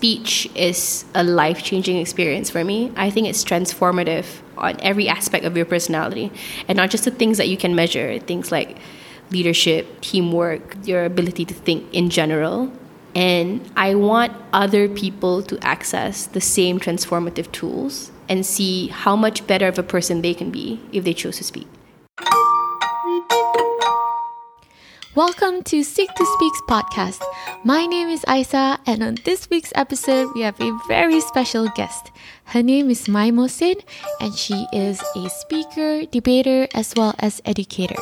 speech is a life changing experience for me. I think it's transformative on every aspect of your personality and not just the things that you can measure, things like leadership, teamwork, your ability to think in general. And I want other people to access the same transformative tools and see how much better of a person they can be if they choose to speak. Welcome to Seek to Speaks podcast. My name is Isa, and on this week's episode, we have a very special guest. Her name is Mai Mohsin, and she is a speaker, debater, as well as educator.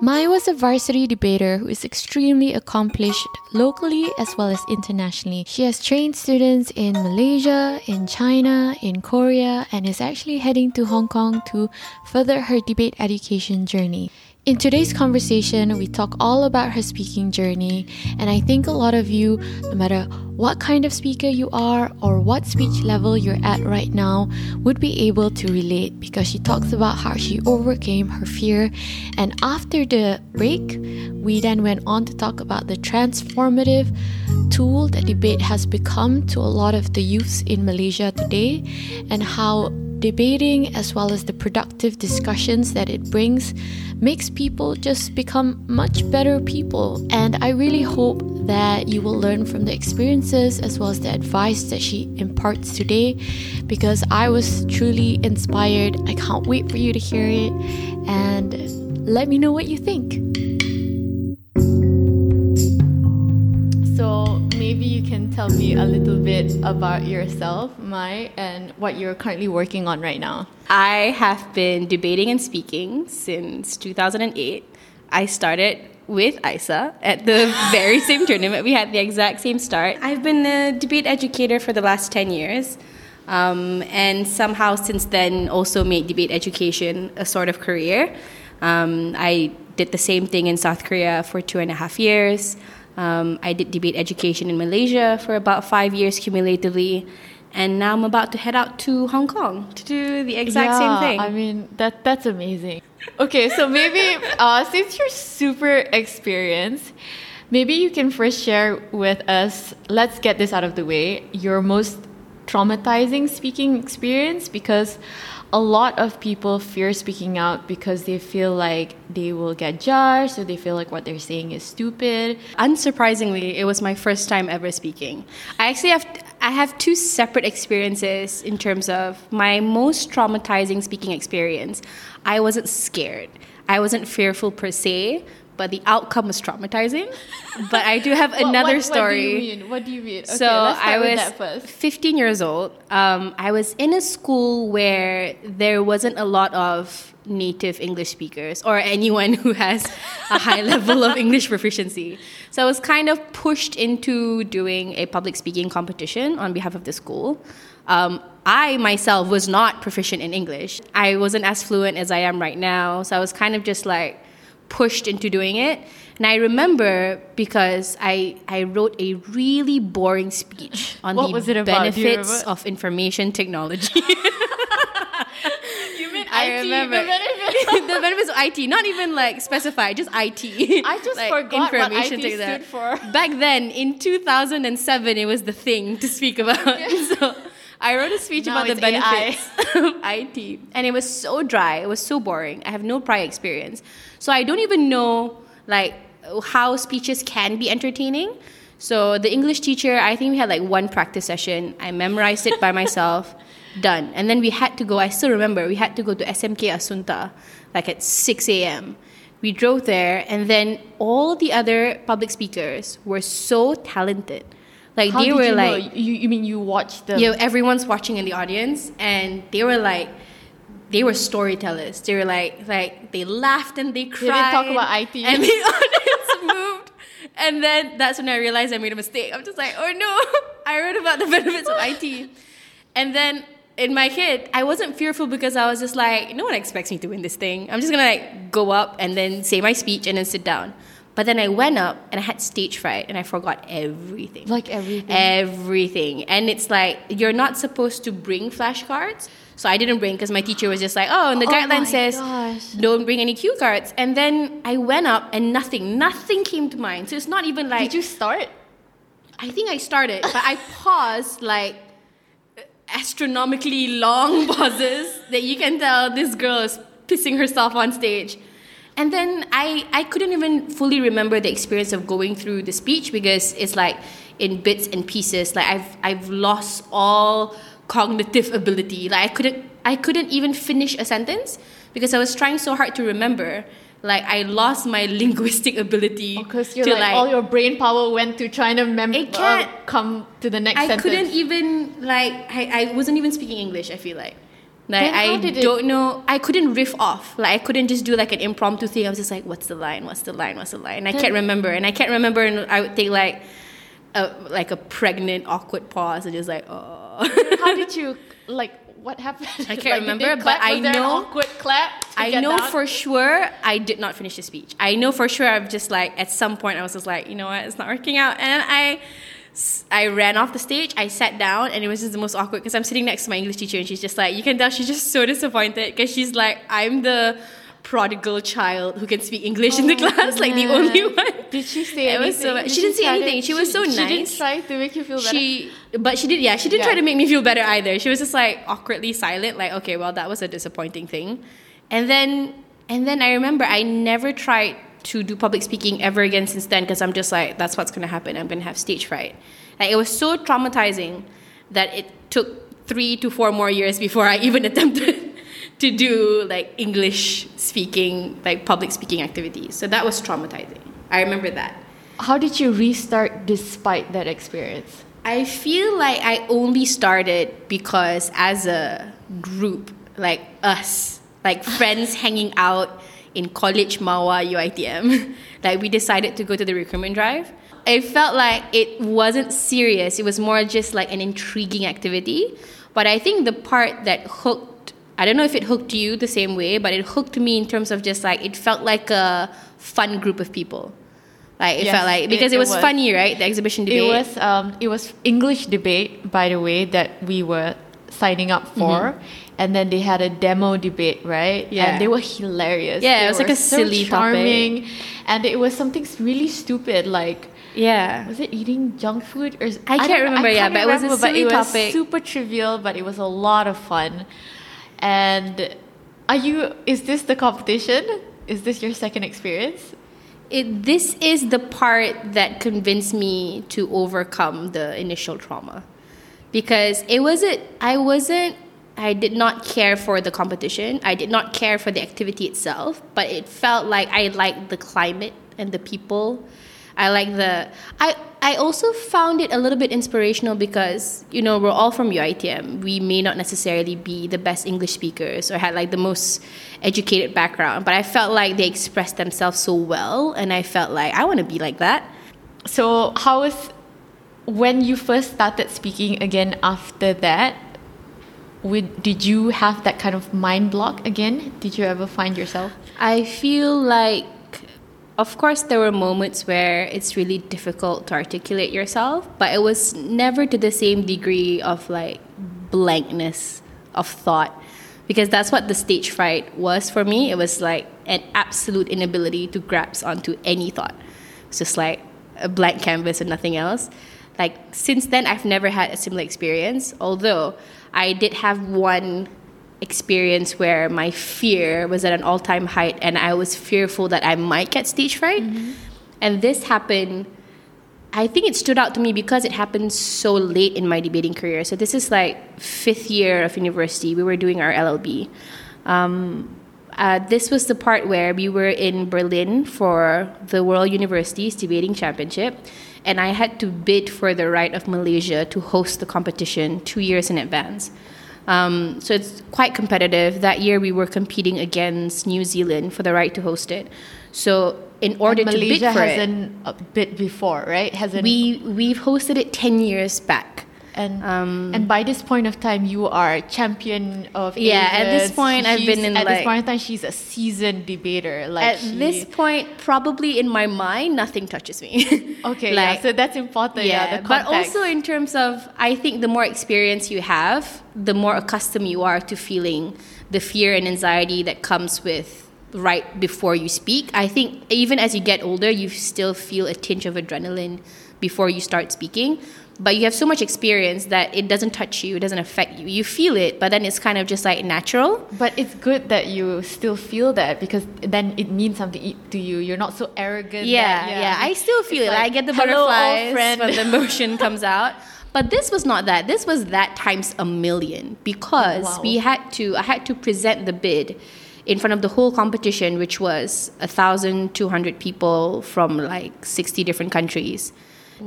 Mai was a varsity debater who is extremely accomplished locally as well as internationally. She has trained students in Malaysia, in China, in Korea, and is actually heading to Hong Kong to further her debate education journey. In today's conversation, we talk all about her speaking journey, and I think a lot of you, no matter what kind of speaker you are or what speech level you're at right now, would be able to relate because she talks about how she overcame her fear. And after the break, we then went on to talk about the transformative tool that debate has become to a lot of the youths in Malaysia today and how debating as well as the productive discussions that it brings makes people just become much better people. And I really hope that you will learn from the experiences as well as the advice that she imparts today because I was truly inspired. I can't wait for you to hear it and let me know what you think. Maybe you can tell me a little bit about yourself, Mai, and what you're currently working on right now. I have been debating and speaking since 2008. I started with Isa at the very same tournament. We had the exact same start. I've been a debate educator for the last 10 years. Um, and somehow since then also made debate education a sort of career. Um, I did the same thing in South Korea for two and a half years. Um, I did debate education in Malaysia for about five years cumulatively and now I'm about to head out to Hong Kong to do the exact yeah, same thing. I mean, that that's amazing. Okay, so maybe uh, since you're super experienced, maybe you can first share with us. Let's get this out of the way. Your most traumatizing speaking experience because a lot of people fear speaking out because they feel like they will get judged or they feel like what they're saying is stupid. Unsurprisingly, it was my first time ever speaking. I actually have I have two separate experiences in terms of my most traumatizing speaking experience. I wasn't scared. I wasn't fearful per se, but the outcome was traumatizing. But I do have another what, story. What do you mean? What do you mean? Okay, so I was 15 years old. Um, I was in a school where there wasn't a lot of native English speakers or anyone who has a high level of English proficiency. So I was kind of pushed into doing a public speaking competition on behalf of the school. Um, I myself was not proficient in English. I wasn't as fluent as I am right now. So I was kind of just like pushed into doing it. And I remember because I, I wrote a really boring speech on what the benefits of information technology. you mean I IT, remember. the benefits? the benefits of IT, not even like specified, just IT. I just like forgot what IT stood for. Back then, in 2007, it was the thing to speak about. so I wrote a speech Now about the benefits of IT, and it was so dry. It was so boring. I have no prior experience, so I don't even know like how speeches can be entertaining. So the English teacher, I think we had like one practice session. I memorized it by myself. Done. And then we had to go, I still remember, we had to go to SMK Assunta, like at 6 a.m. We drove there, and then all the other public speakers were so talented. Like How they were you know? like, you, you mean you watched them? you know, everyone's watching in the audience, and they were like, they were storytellers. They were like, like they laughed and they cried. didn't talk about IT. and the audience moved. And then that's when I realized I made a mistake. I'm just like, oh no, I wrote about the benefits of IT. And then in my head, I wasn't fearful because I was just like, no one expects me to win this thing. I'm just gonna like go up and then say my speech and then sit down. But then I went up and I had stage fright and I forgot everything. Like everything. Everything. And it's like, you're not supposed to bring flashcards. So I didn't bring because my teacher was just like, oh, and the Oh guideline says gosh. don't bring any cue cards. And then I went up and nothing, nothing came to mind. So it's not even like Did you start? I think I started, but I paused like astronomically long pauses that you can tell this girl is pissing herself on stage. And then I, I couldn't even fully remember the experience of going through the speech because it's like in bits and pieces. Like I've I've lost all cognitive ability. Like I couldn't I couldn't even finish a sentence because I was trying so hard to remember like I lost my linguistic ability. Because you're like, all your brain power went to trying to mem- It uh, can't- come to the next I sentence. couldn't even like I, I wasn't even speaking English. I feel like like I don't know. I couldn't riff off. Like I couldn't just do like an impromptu thing. I was just like, what's the line? What's the line? What's the line? And I Then- can't remember. And I can't remember. And I would take like a like a pregnant awkward pause and just like oh. How did you like? What happened? I can't Like, remember, but? I Was there an know- awkward clap. I know down? for sure I did not finish the speech. I know for sure I've just like at some point I was just like, you know what, it's not working out, and I. I ran off the stage. I sat down, and it was just the most awkward because I'm sitting next to my English teacher, and she's just like, you can tell she's just so disappointed because she's like, I'm the prodigal child who can speak English in the Oh, class, like the only one. Did she say It anything? was so. Did She didn't say to- anything. She was so nice. She didn't try to make you feel better. She, but she did, yeah, she didn't Yeah. try to make me feel better either. She was just like awkwardly silent, like, okay, well, that was a disappointing thing. And then, and then I remember I never tried to do public speaking ever again since then because I'm just like, that's what's gonna happen. I'm gonna have stage fright. Like, it was so traumatizing that it took three to four more years before I even attempted to do like English speaking, like public speaking activities. So that was traumatizing. I remember that. How did you restart despite that experience? I feel like I only started because as a group, like us, like friends hanging out in college Mawar UITM, like we decided to go to the recruitment drive. It felt like it wasn't serious. It was more just like an intriguing activity. But I think the part that hooked, I don't know if it hooked you the same way, but it hooked me in terms of just like, it felt like a fun group of people. Like it Yes, felt like, because it, it was, was. funny, right? The exhibition debate. It was um, it was English debate, by the way, that we were signing up for, and then they had a demo debate, right? Mm-hmm. Yeah. and they were hilarious. Yeah, it was like a so silly topic. charming, and it was something really stupid, like Yeah. was it eating junk food or I can't remember, yeah, but it was a remember, but silly it was topic. super trivial, but it was a lot of fun. And are you? Is this the competition? Is this your second experience? It, this is the part that convinced me to overcome the initial trauma because it wasn't i wasn't i did not care for the competition. I did not care for the activity itself but it felt like i liked the climate and the people. I like the i i also found it a little bit inspirational because you know we're all from uitm we may not necessarily be the best english speakers or had like the most educated background but i felt like they expressed themselves so well and i felt like i want to be like that. So how was when you first started speaking again after that? Would, did you have that kind of mind block again? Did you ever find yourself? I feel like, of course, there were moments where it's really difficult to articulate yourself, but it was never to the same degree of like blankness of thought. Because that's what the stage fright was for me. It was like an absolute inability to grasp onto any thought. It's just like a blank canvas and nothing else. Like, since then, I've never had a similar experience, although I did have one experience where my fear was at an all time height and I was fearful that I might get stage fright. And this happened, I think it stood out to me because it happened so late in my debating career. So this is like fifth year of university. We were doing our LLB. Um, uh, this was the part where we were in Berlin for the World Universities Debating Championship, and I had to bid for the right of Malaysia to host the competition two years in advance. Um, so it's quite competitive. That year we were competing against New Zealand for the right to host it. So in order And to bid Malaysia for it, hasn't a bit before, right? Hasn't we we've hosted it ten years back. And um, and by this point of time, you are champion of Yeah, at this point, I've She's- been in, at this point in time. She's a seasoned debater. Like At she- this point, probably in my mind, nothing touches me. okay, like, yeah, so that's important. Yeah, the but also in terms of, I think the more experience you have, the more accustomed you are to feeling the fear and anxiety that comes with right before you speak. I think even as you get older, you still feel a tinge of adrenaline before you start speaking. But you have so much experience that it doesn't touch you, it doesn't affect you. You feel it, but then it's kind of just like natural. But it's good that you still feel that because then it means something to you. You're not so arrogant. Yeah, that, yeah. I still feel It's it. like, I get the butterflies when the emotion comes out. But this was not that. This was that times a million because Wow. we had to. I had to present the bid in front of the whole competition, which was thousand two hundred people from like sixty different countries,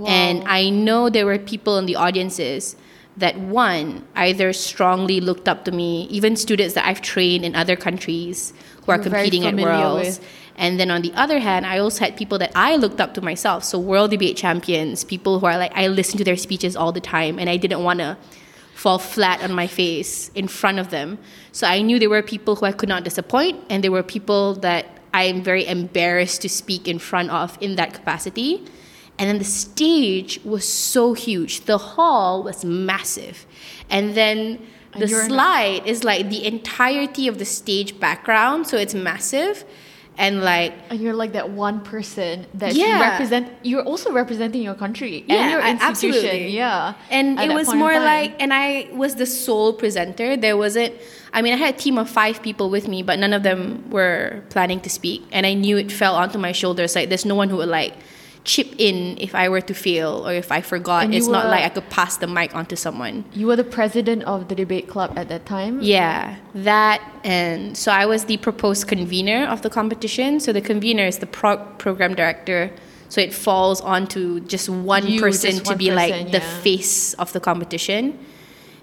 and I know there were people in the audiences that one either strongly looked up to me, even students that I've trained in other countries who are You're very competing at Worlds. with. And then on the other hand, I also had people that I looked up to myself. So world debate champions, people who are like I listen to their speeches all the time and I didn't want to fall flat on my face in front of them. So I knew there were people who I could not disappoint and there were people that I am very embarrassed to speak in front of in that capacity. And then the stage was so huge. The hall was massive. And then the And slide is like the entirety of the stage background, so it's massive. And like And you're like that one person that Yeah. represent. You're also representing your country Yeah, and your institution. absolutely. Yeah, And it was more like, and I was the sole presenter. There wasn't, I mean, I had a team of five people with me, but none of them were planning to speak. And I knew it fell onto my shoulders. Like, there's no one who would like chip in if I were to fail or if I forgot. And It's not like I could pass the mic onto someone. you were the president of the debate club at that time. Yeah, that and so I was the proposed convener of the competition. So the convener is the pro- program director. So it falls onto just one You, person just to one be like the yeah. face of the competition.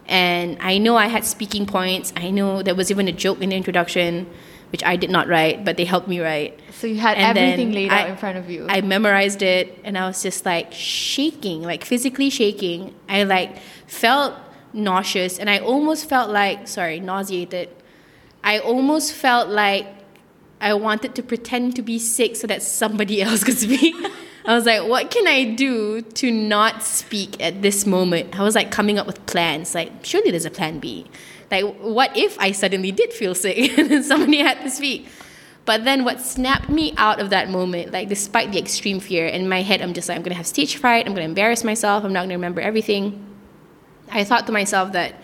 And I know I had speaking points. I know there was even a joke in the introduction, which I did not write, but they helped me write. So you had And everything laid I- out in front of you. I memorized it and I was just like shaking, like physically shaking. I like felt nauseous and I almost felt like, sorry, nauseated. I almost felt like I wanted to pretend to be sick so that somebody else could speak. I was like, what can I do to not speak at this moment? I was like coming up with plans. Like, surely there's a plan B. Like, what if I suddenly did feel sick and somebody had to speak? But then what snapped me out of that moment, like despite the extreme fear, in my head, I'm just like, I'm gonna have stage fright, I'm gonna embarrass myself, I'm not gonna remember everything. I thought to myself that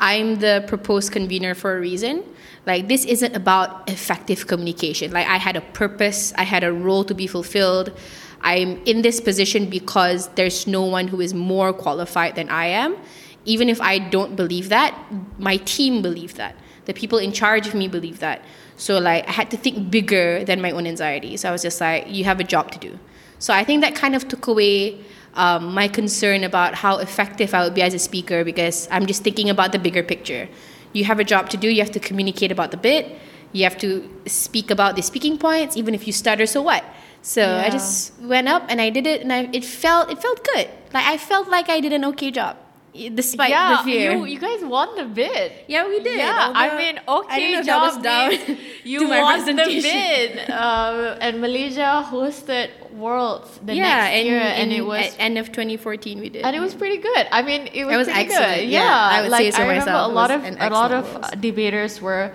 I'm the proposed convener for a reason. Like, this isn't about effective communication. Like, I had a purpose, I had a role to be fulfilled. I'm in this position because there's no one who is more qualified than I am. Even if I don't believe that, my team believe that. The people in charge of me believe that. So, like, I had to think bigger than my own anxiety. So, I was just like, you have a job to do. So, I think that kind of took away um, my concern about how effective I would be as a speaker because I'm just thinking about the bigger picture. You have a job to do, you have to communicate about the bit, you have to speak about the speaking points, even if you stutter, so what? So I just went up and I did it and I, it felt it felt good. Like I felt like I did an okay job despite yeah, the fear. you you guys won the bid. yeah, we did. Yeah, I mean, okay, if job was down you won the bid. Um, and Malaysia hosted Worlds the yeah, next and, year, and in- it was end of 2014 we did. and it was pretty good. I mean, it was, was pretty excellent, good. yeah. Yeah, I would like say so I remember myself. a lot of a lot of Worlds. debaters were.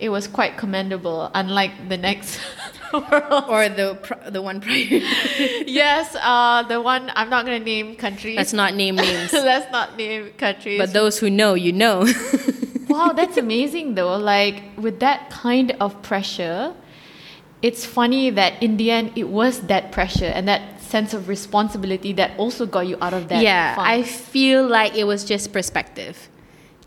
It was quite commendable, unlike the next World. or the the one prior. yes, uh, the one I'm not gonna name countries. Let's not name names. Let's not name countries. But those who know, you know. wow, that's amazing though. Like with that kind of pressure, it's funny that in the end it was that pressure and that sense of responsibility that also got you out of that. yeah, funk. I feel like it was just perspective.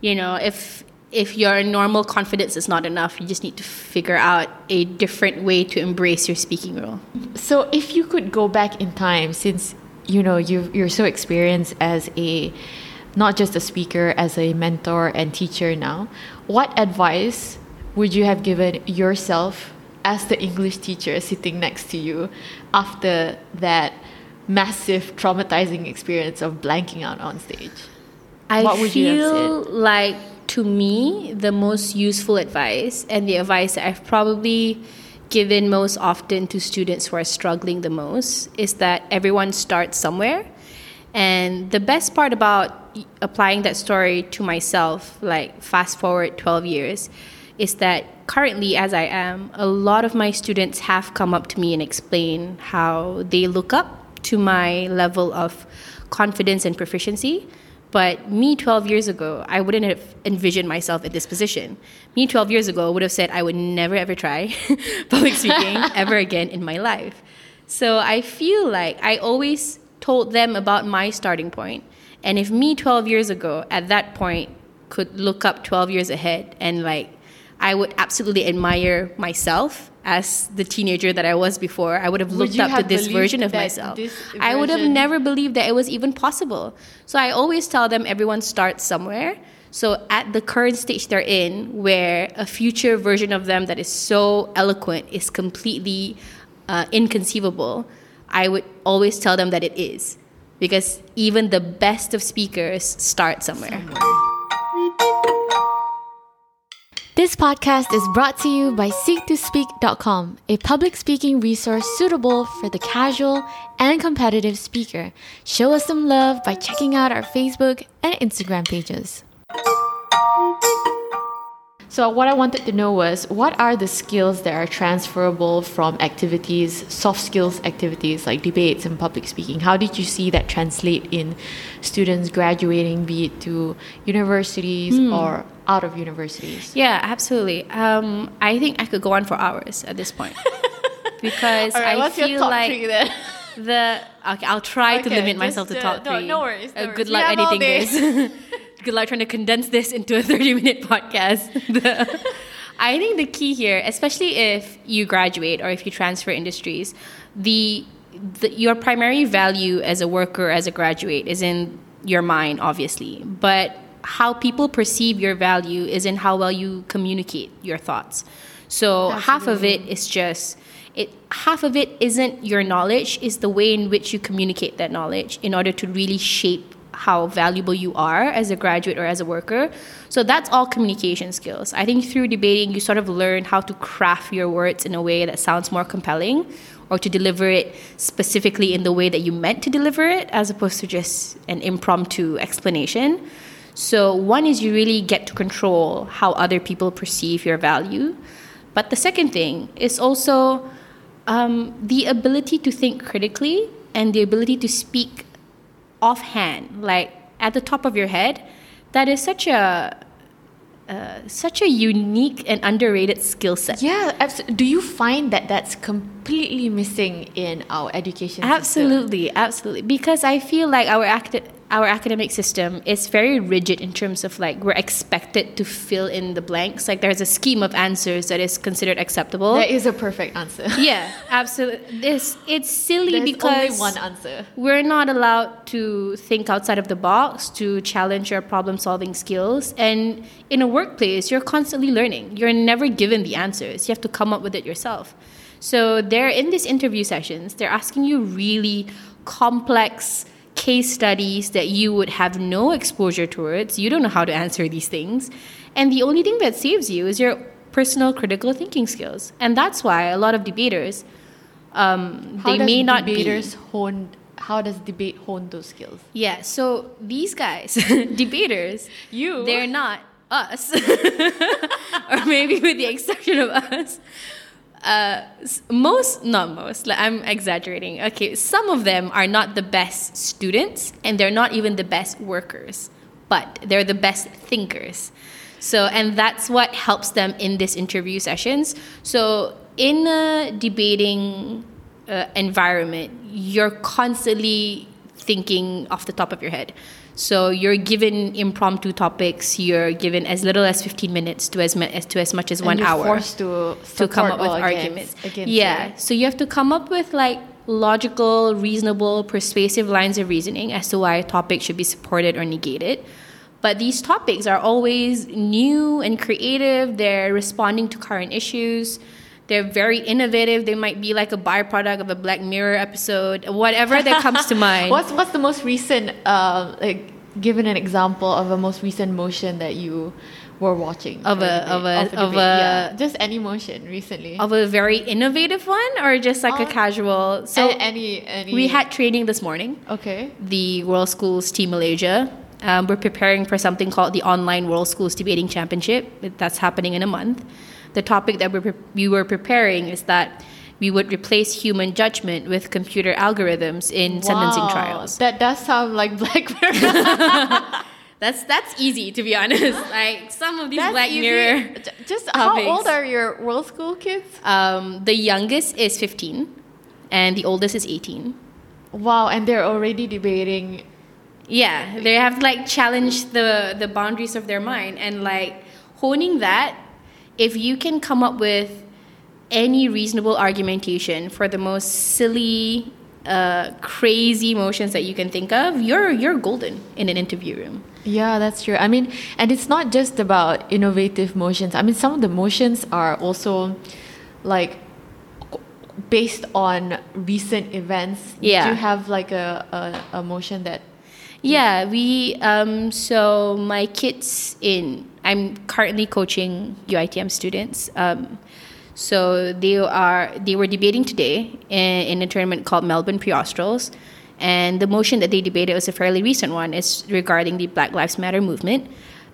You know, if if your normal confidence is not enough, you just need to figure out a different way to embrace your speaking role. So if you could go back in time, since you know you you're so experienced as a not just a speaker, as a mentor and teacher now, what advice would you have given yourself as the English teacher sitting next to you after that massive traumatizing experience of blanking out on stage? I What would you have feel like to me the most useful advice and the advice that I've probably given most often to students who are struggling the most is that everyone starts somewhere. And the best part about applying that story to myself, like fast forward 12 years, is that currently, as I am, a lot of my students have come up to me and explain how they look up to my level of confidence and proficiency. But me 12 years ago, I wouldn't have envisioned myself in this position. Me 12 years ago would have said I would never ever try public speaking ever again in my life. So I feel like I always told them about my starting point. And if me 12 years ago at that point could look up 12 years ahead and like I would absolutely admire myself as the teenager that I was before. I would have looked you up to this version of myself. this I would have never believed that it was even possible. So I always tell them everyone starts somewhere. So at the current stage they're in, where a future version of them that is so eloquent is completely uh, inconceivable, I would always tell them that it is. Because even the best of speakers start somewhere. This podcast is brought to you by SeekToSpeak.com, a public speaking resource suitable for the casual and competitive speaker. Show us some love by checking out our Facebook and Instagram pages. So, what I wanted to know was what are the skills that are transferable from activities, soft skills activities like debates and public speaking? How did you see that translate in students graduating, be it to universities hmm. or out of universities? Yeah, absolutely. Um, I think I could go on for hours at this point because I feel like the okay. I'll try to limit myself to top uh, no- three. no worries, no Uh, good We luck editing this. good luck trying to condense this into a thirty-minute podcast. I think the key here, especially if you graduate or if you transfer industries, the, the your primary value as a worker, as a graduate, is in your mind, obviously, but how people perceive your value is in how well you communicate your thoughts. So half of it is just it half of it isn't your knowledge is the way in which you communicate that knowledge in order to really shape how valuable you are as a graduate or as a worker. So that's all communication skills. I think through debating you sort of learn how to craft your words in a way that sounds more compelling or to deliver it specifically in the way that you meant to deliver it as opposed to just an impromptu explanation. So one is you really get to control how other people perceive your value. But the second thing is also um, the ability to think critically and the ability to speak offhand, like at the top of your head. That is such a uh, such a unique and underrated skill set. Yeah, abs- do you find that that's completely missing in our education system? Absolutely, absolutely. Because I feel like our acad- our academic system is very rigid in terms of like we're expected to fill in the blanks. Like there's a scheme of answers that is considered acceptable. That is a perfect answer. yeah, absolutely. This it's silly There's because only one answer. we're not allowed to think outside of the box to challenge your problem solving skills and in a workplace you're constantly learning you're never given the answers you have to come up with it yourself so they're in these interview sessions they're asking you really complex case studies that you would have no exposure towards you don't know how to answer these things and the only thing that saves you is your personal critical thinking skills and that's why a lot of debaters um, they may not be debaters hone? How does debate hone those skills? yeah, so these guys, debaters, You. they're not us, or maybe with the exception of us. Uh, most, not most, like, I'm exaggerating. Okay, some of them are not the best students and they're not even the best workers, but they're the best thinkers. So, and that's what helps them in these interview sessions. So, in a debating uh, environment, you're constantly thinking off the top of your head. So you're given impromptu topics. You're given as little as 15 minutes to as, as to as much as one and you're hour forced to to come up with against- arguments. against yeah. it. So you have to come up with like logical, reasonable, persuasive lines of reasoning as to why a topic should be supported or negated. But these topics are always new and creative. They're responding to current issues. They're very innovative. They might be like a byproduct of a Black Mirror episode, whatever that comes to mind. What's what's the most recent? Uh, like, given an example of a most recent motion that you were watching Of a- of a- of debate, a- yeah. just any motion recently. of a very innovative one, or just like a Um, casual? So any any. we had training this morning. okay. the World Schools Team Malaysia. Um, we're preparing for something called the Online World Schools Debating Championship. That's happening in a month. The topic that pre- we were preparing is that we would replace human judgment with computer algorithms in sentencing trials. That does sound like Black Mirror. That's that's easy to be honest. Like some of these That's Black easy. Mirror. Just how topics. old are your world school kids? Um, the youngest is 15, and the oldest is 18. Wow, and they're already debating. Yeah, they have like challenged the the boundaries of their mind and like honing that. If you can come up with any reasonable argumentation for the most silly, uh, crazy motions that you can think of, you're you're golden in an interview room. Yeah, that's true. I mean, and it's not just about innovative motions. I mean, some of the motions are also like based on recent events. Yeah. Do you have like a, a, a motion that Yeah, we um so my kids in I'm currently coaching UITM students. Um so they are they were debating today in, in a tournament called Melbourne Pre-Australs and the motion that they debated was a fairly recent one. It's regarding the Black Lives Matter movement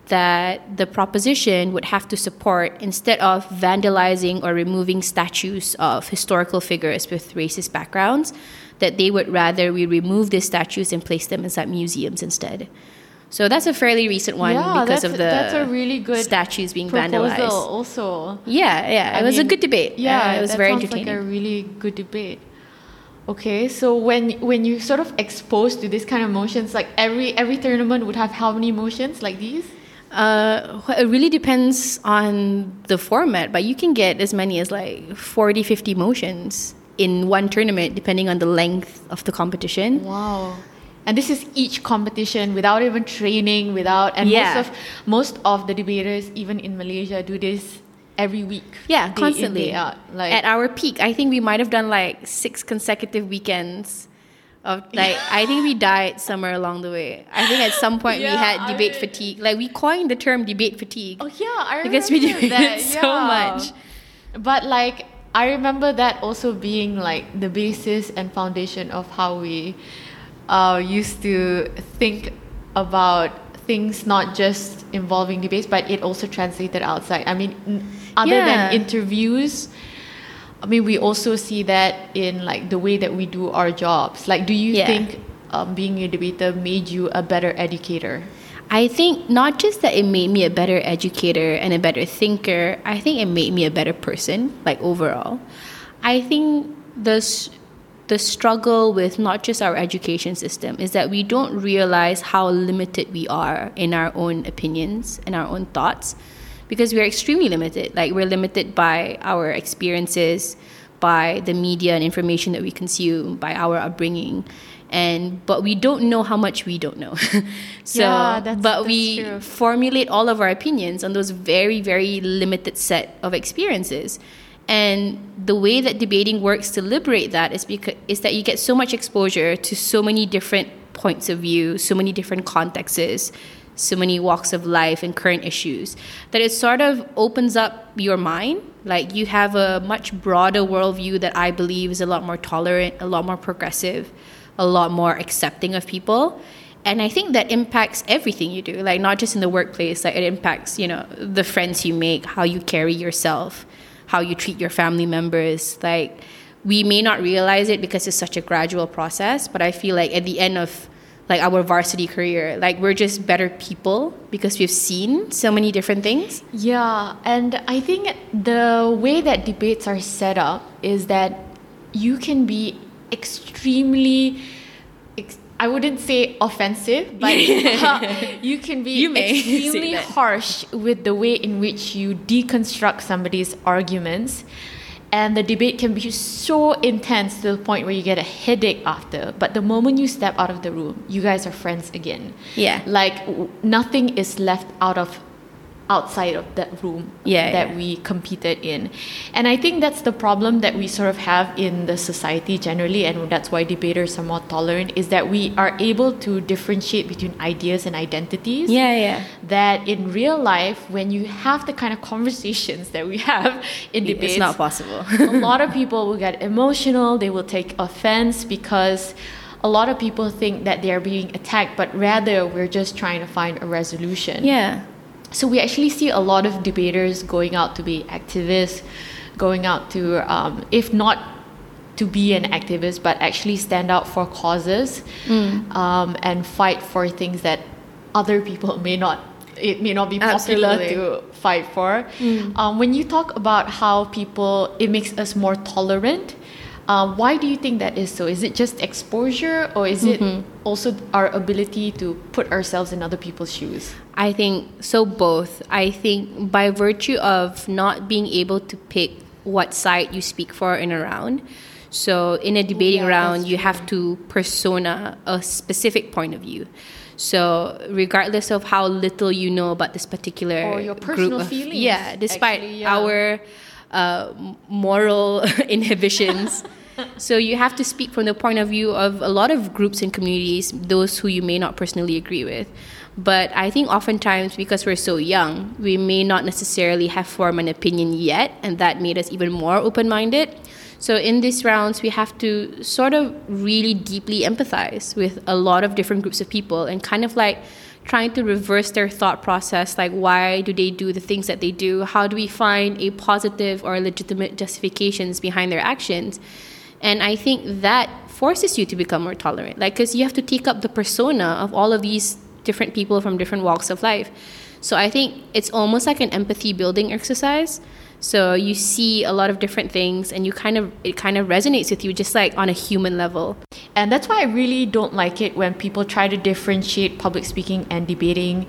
that the proposition would have to support instead of vandalizing or removing statues of historical figures with racist backgrounds that they would rather we remove these statues and place them inside museums instead so that's a fairly recent one Yeah, because of the that's a really good statues being vandalized also. yeah yeah it I was a good debate Yeah, Uh, it was that very sounds entertaining like a really good debate. Okay, so when when you sort of exposed to this kind of motions, like every every tournament would have how many motions like these? Uh, it really depends on the format, but you can get as many as like 40, 50 motions in one tournament, depending on the length of the competition. Wow. And this is each competition without even training, without and Yeah. most of most of the debaters, even in Malaysia, do this every week. Yeah, day in, constantly. day out. Like At our peak, I think we might have done like six consecutive weekends. Of like, I think we died somewhere along the way. I think at some point we Yeah, had I- debate fatigue. Like we coined the term debate fatigue Oh yeah, I because we remember debated that. so yeah. much. But like I remember that also being like the basis and foundation of how we uh, used to think about things not just involving debates, but it also translated outside. I mean, n- other Yeah. than interviews. I mean, we also see that in like the way that we do our jobs. Like, do you Yeah. think um, being a debater made you a better educator? I think not just that it made me a better educator and a better thinker, I think it made me a better person, like overall. I think the, the struggle with not just our education system is that we don't realize how limited we are in our own opinions and our own thoughts because we're extremely limited. Like, we're limited by our experiences, by the media and information that we consume, by our upbringing. And but we don't know how much we don't know. so Yeah, that's- but that's we true. formulate all of our opinions on those very very limited set of experiences and the way that debating works to liberate that is because is that you get so much exposure to so many different points of view so many different contexts so many walks of life and current issues that it sort of opens up your mind like you have a much broader worldview that i believe is a lot more tolerant a lot more progressive a lot more accepting of people. And i think that impacts everything you do like not just in the workplace like it impacts you know the friends you make how you carry yourself how you treat your family members. Like we may not realize it because it's such a gradual process but i feel like at the end of like our varsity career like we're just better people because we've seen so many different things. Yeah, and I think the way that debates are set up is that you can be extremely, ex- I wouldn't say offensive, but uh, you can be You extremely harsh with the way in which you deconstruct somebody's arguments. And the debate can be so intense to the point where you get a headache after. But the moment you step out of the room, you guys are friends again. Yeah. Like w- nothing is left out of outside of that room Yeah, that yeah. we competed in. And I think that's the problem that we sort of have in the society generally and that's why debaters are more tolerant is that we are able to differentiate between ideas and identities. Yeah yeah. That in real life when you have the kind of conversations that we have in debates it's not possible. a lot of people will get emotional they will take offense because a lot of people think that they are being attacked but rather we're just trying to find a resolution. Yeah so we actually see a lot of debaters going out to be activists, going out to, um, if not to be an activist, but actually stand out for causes Mm. um, and fight for things that other people may not. It may not be popular Absolutely. to fight for. Um, when you talk about how people, it makes us more tolerant. Um, why do you think that is so? Is it just exposure, or is Mm-hmm. it also our ability to put ourselves in other people's shoes? I think so both. I think by virtue of not being able to pick what side you speak for in a round. So in a debating yeah, round, you have to persona a specific point of view. So regardless of how little you know about this particular Or your group personal of, feelings, yeah, despite actually, yeah. our uh, moral inhibitions. So you have to speak from the point of view of a lot of groups and communities, those who you may not personally agree with. But I think oftentimes because we're so young, we may not necessarily have formed an opinion yet, and that made us even more open minded. So in these rounds, we have to sort of really deeply empathize with a lot of different groups of people and kind of like trying to reverse their thought process like why do they do the things that they do how do we find a positive or legitimate justifications behind their actions and i think that forces you to become more tolerant. Like because you have to take up the persona of all of these different people from different walks of life. So i think it's almost like an empathy building exercise. So you see a lot of different things and you kind of it kind of resonates with you just like on a human level. And that's why I really don't like it when people try to differentiate public speaking and debating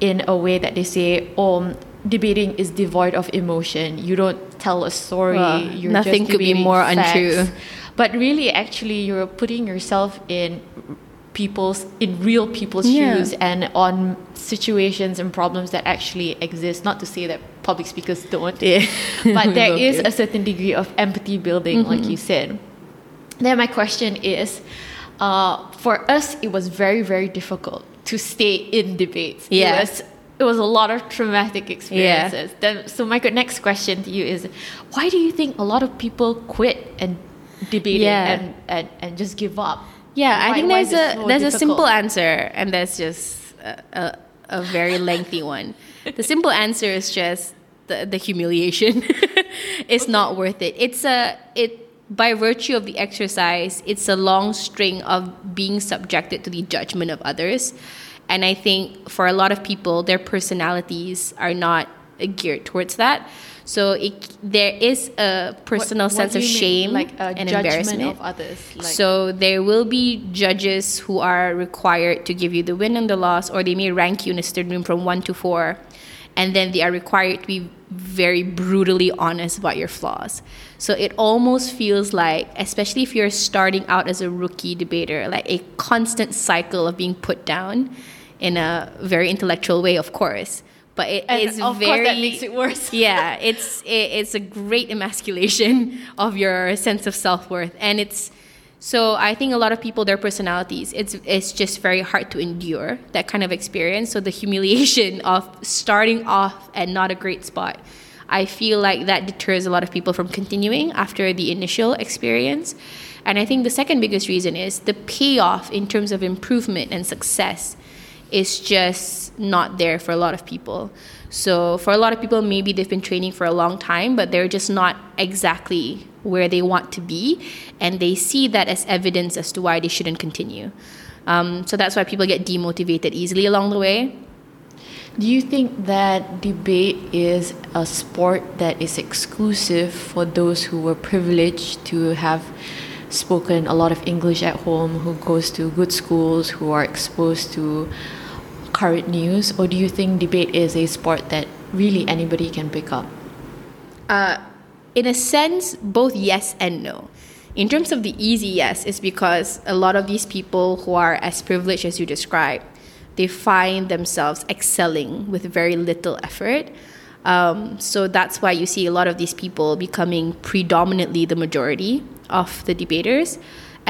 in a way that they say, oh, debating is devoid of emotion. You don't tell a story. Well, nothing could be more facts." untrue. But really, actually, you're putting yourself in people's in real people's Yeah. shoes and on situations and problems that actually exist not to say that public speakers don't Yeah. but there is it. a certain degree of empathy building like Mm-hmm. you said then my question is uh, for us it was very very difficult to stay in debates Yeah. It was, a lot of traumatic experiences then so my next question to you is why do you think a lot of people quit and debating Yeah. and, and, and just give up Yeah, I think there's a so there's a simple answer, and that's just a, a, a very lengthy one. The simple answer is just the, the humiliation. it's not worth it. It's a it by virtue of the exercise. It's a long string of being subjected to the judgment of others, and I think for a lot of people, their personalities are not geared towards that. So it, there is a personal What- what sense of shame like a and judgment embarrassment of others like so there will be judges who are required to give you the win and the loss, or they may rank you in a student room from one to four, and then they are required to be very brutally honest about your flaws. So it almost feels like, especially if you're starting out as a rookie debater, like a constant cycle of being put down in a very intellectual way, of course. But it and is of very course that makes it worse yeah, it's it, it's a great emasculation of your sense of self worth, and it's so I think a lot of people their personalities it's it's just very hard to endure that kind of experience. So the humiliation of starting off at not a great spot, I feel like that deters a lot of people from continuing after the initial experience. And I think the second biggest reason is the payoff in terms of improvement and success is just not there for a lot of people. So for a lot of people, maybe they've been training for a long time, but they're just not exactly where they want to be, and they see that as evidence as to why they shouldn't continue. Um, so that's why people get demotivated easily along the way. Do you think that debate is a sport that is exclusive for those who were privileged to have spoken a lot of English at home, who goes to good schools, who are exposed to current news, or do you think debate is a sport that really anybody can pick up? Uh, in a sense, both yes and no. In terms of the easy yes, is because a lot of these people who are as privileged as you described, they find themselves excelling with very little effort. Um, so that's why you see a lot of these people becoming predominantly the majority of the debaters,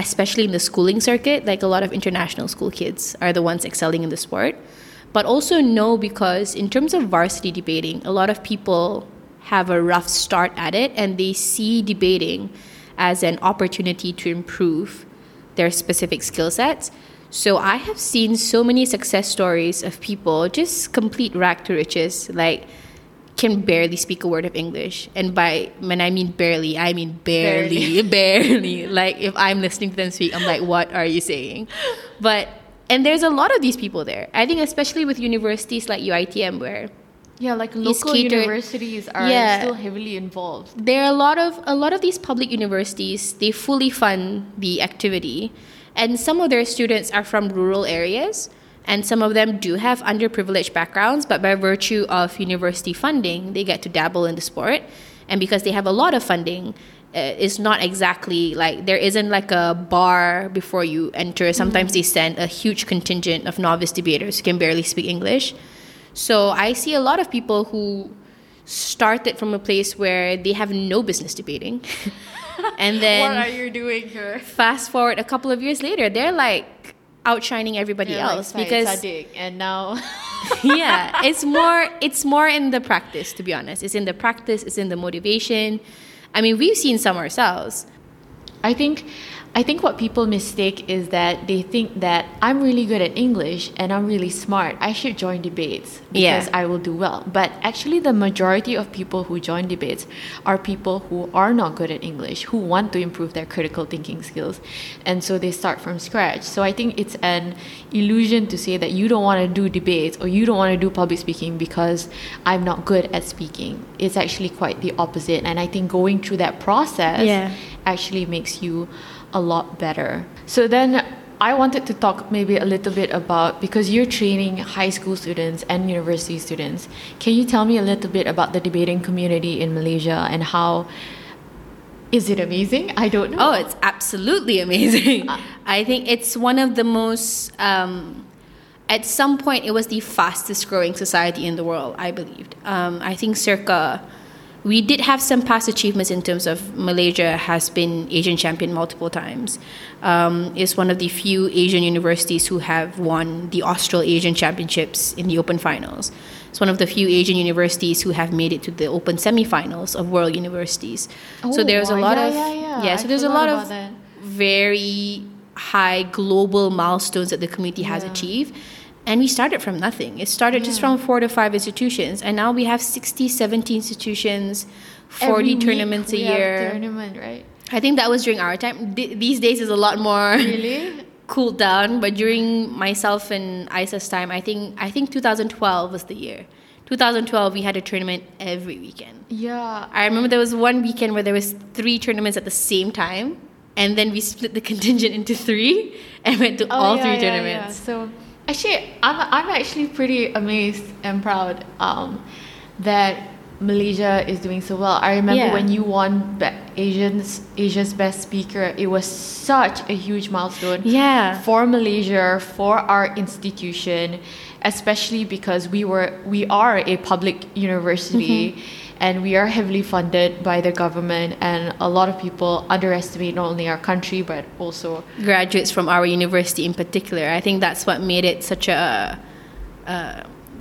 especially in the schooling circuit. Like a lot of international school kids are the ones excelling in the sport. But also, no, because in terms of varsity debating, a lot of people have a rough start at it and they see debating as an opportunity to improve their specific skill sets. So I have seen so many success stories of people just complete rack to riches, like can barely speak a word of English. And by when I mean barely, I mean barely, barely. like if I'm listening to them speak, I'm like, what are you saying? But and there's a lot of these people there. I think especially with universities like UITM where Yeah, like local catered- universities are Yeah. still heavily involved. there are a lot of a lot of these public universities they fully fund the activity and some of their students are from rural areas and some of them do have underprivileged backgrounds but by virtue of university funding they get to dabble in the sport and because they have a lot of funding uh, it's not exactly like there isn't like a bar before you enter sometimes they send a huge contingent of novice debaters who can barely speak english so I see a lot of people who started from a place where they have no business debating. and then you doing here? fast forward a couple of years later, they're like outshining everybody else because and now yeah, it's more it's more in the practice to be honest. It's in the practice, it's in the motivation. I mean, we've seen some ourselves. I think I think what people mistake is that they think that I'm really good at English and I'm really smart. I should join debates because Yeah. I will do well. But actually the majority of people who join debates are people who are not good at English, who want to improve their critical thinking skills. And so they start from scratch. So I think it's an illusion to say that you don't want to do debates or you don't want to do public speaking because I'm not good at speaking. It's actually quite the opposite. And I think going through that process Yeah. actually makes you a lot better. So then I wanted to talk maybe a little bit about because you're training high school students and university students. Can you tell me a little bit about the debating community in Malaysia and how is it amazing? I don't know. Oh, it's absolutely amazing. I think it's one of the most. Um, at some point, it was the fastest growing society in the world. I believed. Um, I think circa. We did have some past achievements in terms of Malaysia has been Asian champion multiple times. Um, is one of the few Asian universities who have won the Australasian Championships in the Open Finals. It's one of the few Asian universities who have made it to the Open semifinals of World Universities. so Oh, there's a lot Yeah, of yeah, yeah. so I there's a lot of that. very high global milestones that the community has Yeah. achieved and we started from nothing it started just from four to five institutions and now we have 60 70 institutions 40 Every tournaments a year tournament, right? i think that was during our time Th- these days is a lot more Really? cooled down but during myself and isa's time i think i think 2012 was the year 2012 we had a tournament every weekend Yeah. I remember there was one weekend where there was three tournaments at the same time, and then we split the contingent into three and went to Oh, all yeah, three yeah, tournaments. yeah. So actually, I'm I'm actually pretty amazed and proud um, that Malaysia is doing so well. I remember Yeah. when you won Be- Asians Asia's Best Speaker. It was such a huge milestone. Yeah. For Malaysia, for our institution, especially because we were we are a public university. And we are heavily funded by the government, and a lot of people underestimate not only our country but also Graduates from our university in particular, I think that's what made it such a,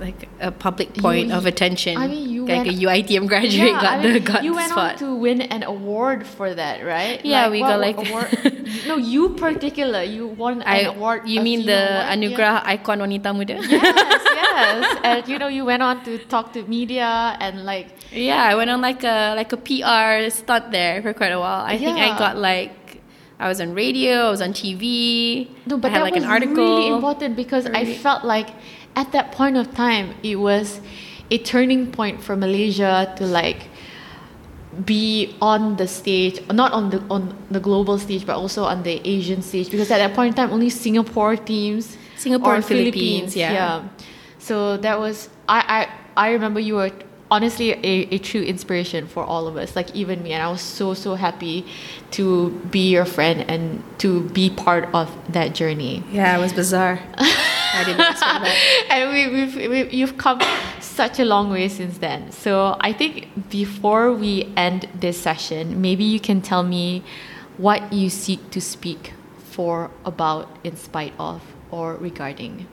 like a public point You- of attention. I mean, you like went- a UITM graduate Yeah, got I mean, the got you went spot. on to win an award for that, right? Yeah, we what- got, like- award? no, you particular, you won I, an award. you mean the award, Anugerah Icon Wanita Muda? Yes, yes, and you know you went on to talk to media and like Yeah, I went on like a like a PR stunt there for quite a while. I think I got like I was on radio, I was on TV. no, but I had that like was an article. really important because I felt like at that point of time it was a turning point for Malaysia to like be on the stage not on the on the global stage but also on the asian stage because at that point in time only singapore teams Singapore or and Philippines, yeah. so that was i i, I remember you were honestly a, a true inspiration for all of us like even me and i was so so happy to be your friend and to be part of that journey Yeah, it was bizarre. I didn't expect that. and we, we've, we, you've come such a long way since then. So I think before we end this session, maybe you can tell me what you seek to speak for, about, in spite of, or regarding.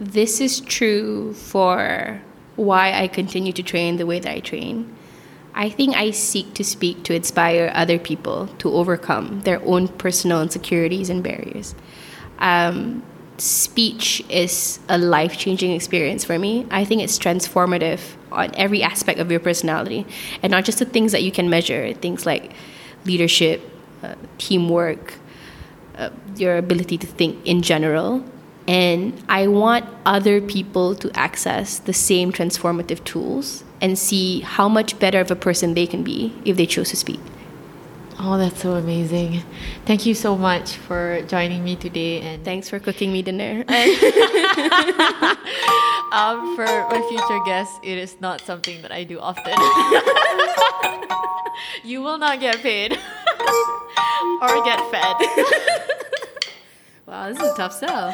This is true for why I continue to train the way that I train. I think I seek to speak to inspire other people to overcome their own personal insecurities and barriers. Um, speech is a life changing experience for me. I think it's transformative on every aspect of your personality and not just the things that you can measure, things like leadership, uh, teamwork, uh, your ability to think in general. And I want other people to access the same transformative tools and see how much better of a person they can be if they choose to speak. Oh, that's so amazing. Thank you so much for joining me today and thanks for cooking me dinner. um, for my future guests, it is not something that I do often. you will not get paid or get fed. Wow, this is a tough sell.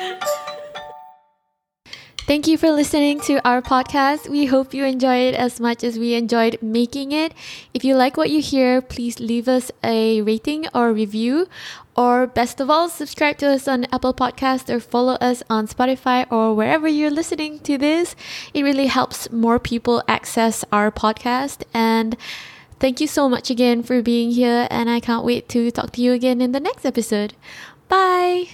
Thank you for listening to our podcast. We hope you enjoy it as much as we enjoyed making it. If you like what you hear, please leave us a rating or review. Or best of all, subscribe to us on Apple Podcast or follow us on Spotify or wherever you're listening to this. It really helps more people access our podcast. And thank you so much again for being here. And I can't wait to talk to you again in the next episode. Bye.